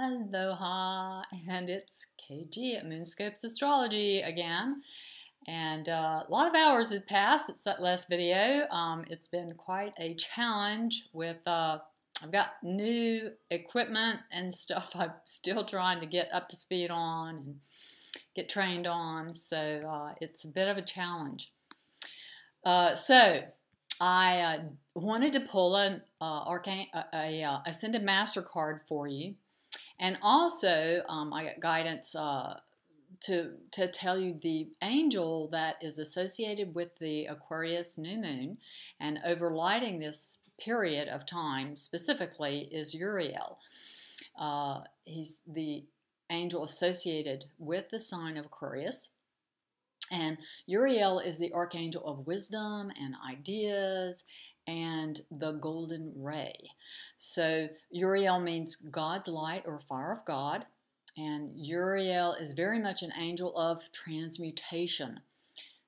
Aloha, and it's KG at Moonscopes Astrology again. And uh, a lot of hours have passed since that last video. Um, it's been quite a challenge with, uh, I've got new equipment and stuff I'm still trying to get up to speed on and get trained on. So uh, it's a bit of a challenge. Uh, so I uh, wanted to pull an uh, arcane, a, a Ascended Master card for you. And also, um, I got guidance uh, to, to tell you the angel that is associated with the Aquarius new moon and overlighting this period of time specifically is Uriel. Uh, he's the angel associated with the sign of Aquarius. And Uriel is the archangel of wisdom and ideas and the golden ray. So Uriel means God's light or fire of God, and Uriel is very much an angel of transmutation.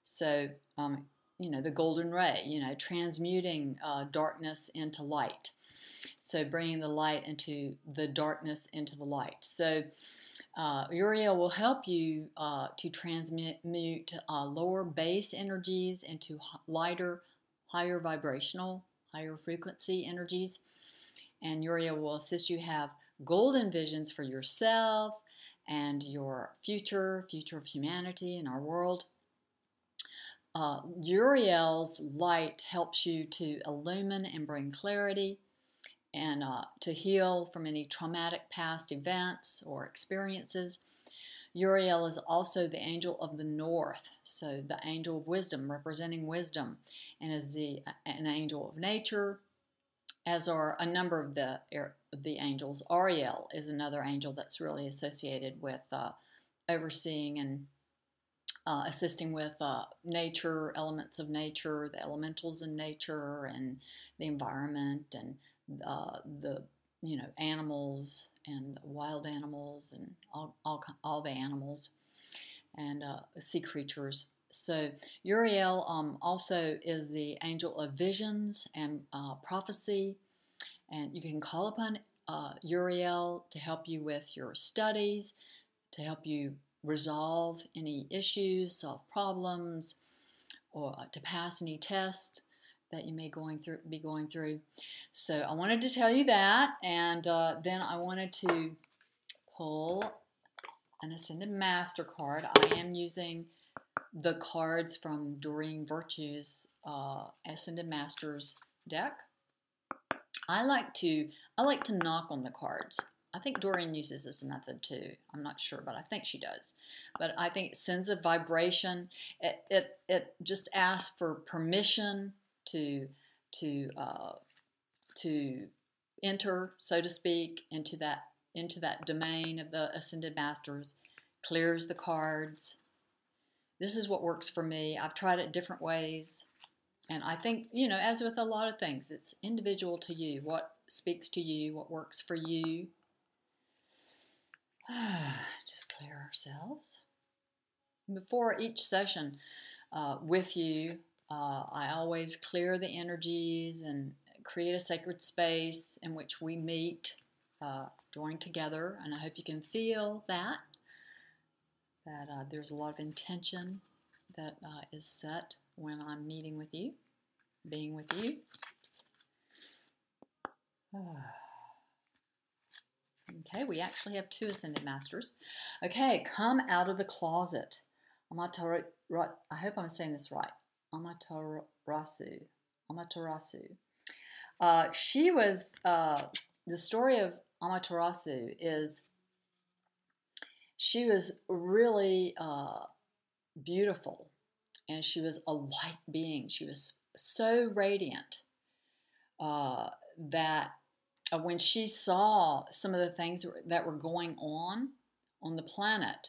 So, um, you know, the golden ray, you know, transmuting uh, darkness into light. So, bringing the light into the darkness into the light. So, uh, Uriel will help you uh, to transmute uh, lower base energies into lighter higher vibrational, higher frequency energies. And Uriel will assist you have golden visions for yourself and your future, future of humanity and our world. Uh, Uriel's light helps you to illumine and bring clarity and uh, to heal from any traumatic past events or experiences. Uriel is also the angel of the north, so the angel of wisdom, representing wisdom, and is the an angel of nature, as are a number of the the angels. Ariel is another angel that's really associated with uh, overseeing and uh, assisting with uh, nature, elements of nature, the elementals in nature, and the environment, and uh, the you know animals and wild animals and all, all, all the animals and uh, sea creatures. So Uriel um, also is the angel of visions and uh, prophecy, and you can call upon uh, Uriel to help you with your studies, to help you resolve any issues, solve problems, or to pass any test that you may going through be going through. So I wanted to tell you that, and uh, then I wanted to pull an Ascended Master card. I am using the cards from Doreen Virtue's uh, Ascended Masters deck. I like to I like to knock on the cards. I think Doreen uses this method too. I'm not sure, but I think she does. But I think it sends a vibration. It it it just asks for permission to to uh, to enter, so to speak, into that into that domain of the ascended masters, clears the cards. This is what works for me. I've tried it different ways. And I think, you know, as with a lot of things, it's individual to you. What speaks to you, what works for you. Just clear ourselves. Before each session uh, with you, uh, I always clear the energies and create a sacred space in which we meet, uh, join together, and I hope you can feel that. That uh, there's a lot of intention that uh, is set when I'm meeting with you, being with you. Okay, we actually have two Ascended Masters. Okay, come out of the closet. I hope I'm saying this right. Amaterasu. Amaterasu. Uh, she was, uh, the story of Amaterasu is she was really uh, beautiful and she was a light being. She was so radiant uh, that uh, when she saw some of the things that were going on on the planet,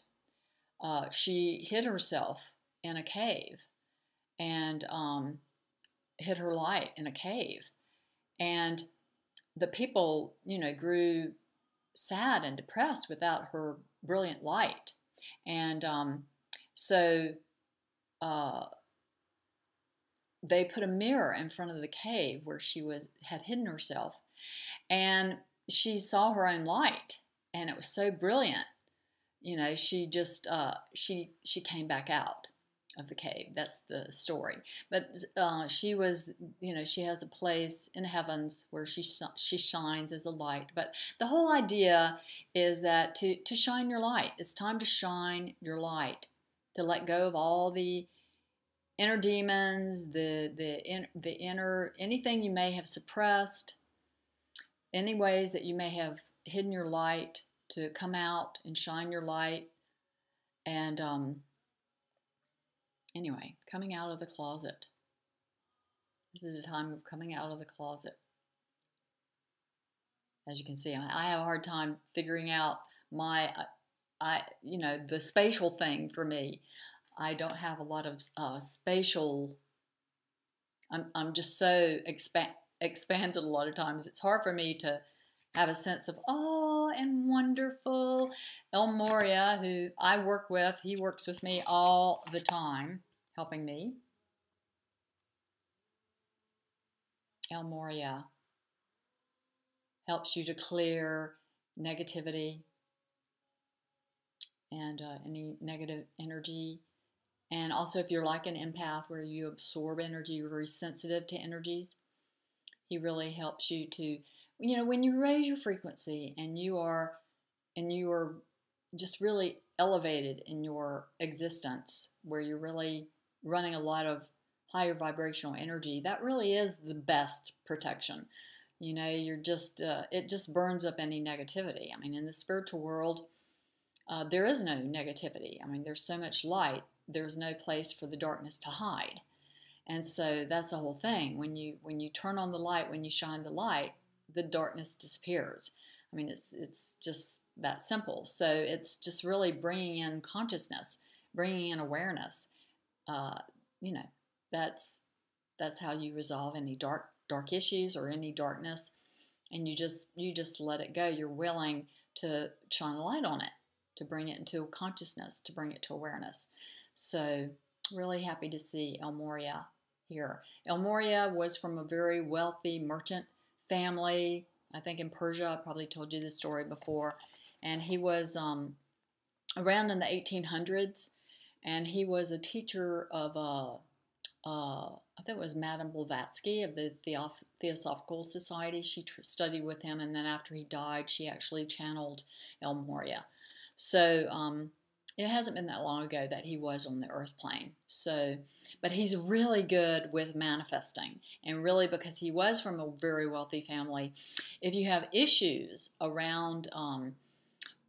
uh, she hid herself in a cave and um, hid her light in a cave. And the people, you know, grew sad and depressed without her brilliant light. And um, so uh, they put a mirror in front of the cave where she was had hidden herself, and she saw her own light. and it was so brilliant. You know, she just uh, she she came back out of the cave. That's the story. But uh, she was, you know, she has a place in heavens where she she shines as a light. But the whole idea is that to to shine your light. It's time to shine your light. To let go of all the inner demons, the the in, the inner anything you may have suppressed, any ways that you may have hidden your light to come out and shine your light, and um, Anyway, coming out of the closet. This is a time of coming out of the closet. As you can see, I have a hard time figuring out my, I, you know, the spatial thing for me. I don't have a lot of uh, spatial. I'm, I'm just so expand, expanded a lot of times. It's hard for me to have a sense of oh and wonderful. El Morya, who I work with, he works with me all the time, helping me. El Morya helps you to clear negativity and uh, any negative energy. And also, if you're like an empath where you absorb energy, you're very sensitive to energies, he really helps you to you know, when you raise your frequency and you are and you are just really elevated in your existence, where you're really running a lot of higher vibrational energy, that really is the best protection. You know, you're just uh, it just burns up any negativity. I mean, in the spiritual world, uh, there is no negativity. I mean, there's so much light. There's no place for the darkness to hide. And so that's the whole thing. When you when you turn on the light, when you shine the light, the darkness disappears. I mean, it's it's just that simple. So it's just really bringing in consciousness, bringing in awareness. Uh, you know, that's that's how you resolve any dark dark issues or any darkness, and you just you just let it go. You're willing to shine a light on it, to bring it into consciousness, to bring it to awareness. So really happy to see El Morya here. El Morya was from a very wealthy merchant family. I think in Persia, I probably told you this story before. And he was um, around in the 1800s, and he was a teacher of, uh, uh, I think it was Madame Blavatsky of the Theof- Theosophical Society. She tr- studied with him, and then after he died, she actually channeled El Morya. So um, it hasn't been that long ago that he was on the earth plane. So, but he's really good with manifesting. And really, because he was from a very wealthy family, if you have issues around um,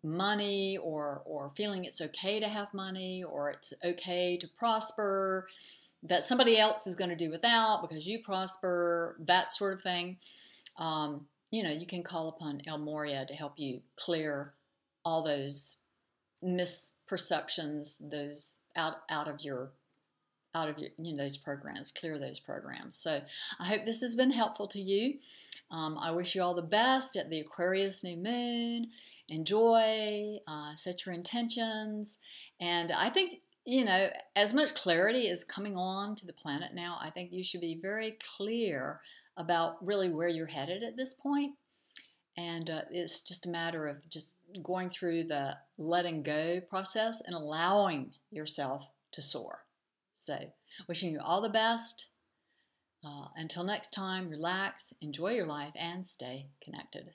money or, or feeling it's okay to have money or it's okay to prosper, that somebody else is going to do without because you prosper, that sort of thing, um, you know, you can call upon El Morya to help you clear all those misperceptions those out out of your out of your you know those programs clear those programs. So i hope this has been helpful to you. Um, i wish you all the best at the aquarius new moon. Enjoy uh, set your intentions. And i think you know as much clarity is coming on to the planet now i think you should be very clear about really where you're headed at this point and uh, it's just a matter of just going through the letting go process and allowing yourself to soar. So, wishing you all the best. Uh, until next time, relax, enjoy your life, and stay connected.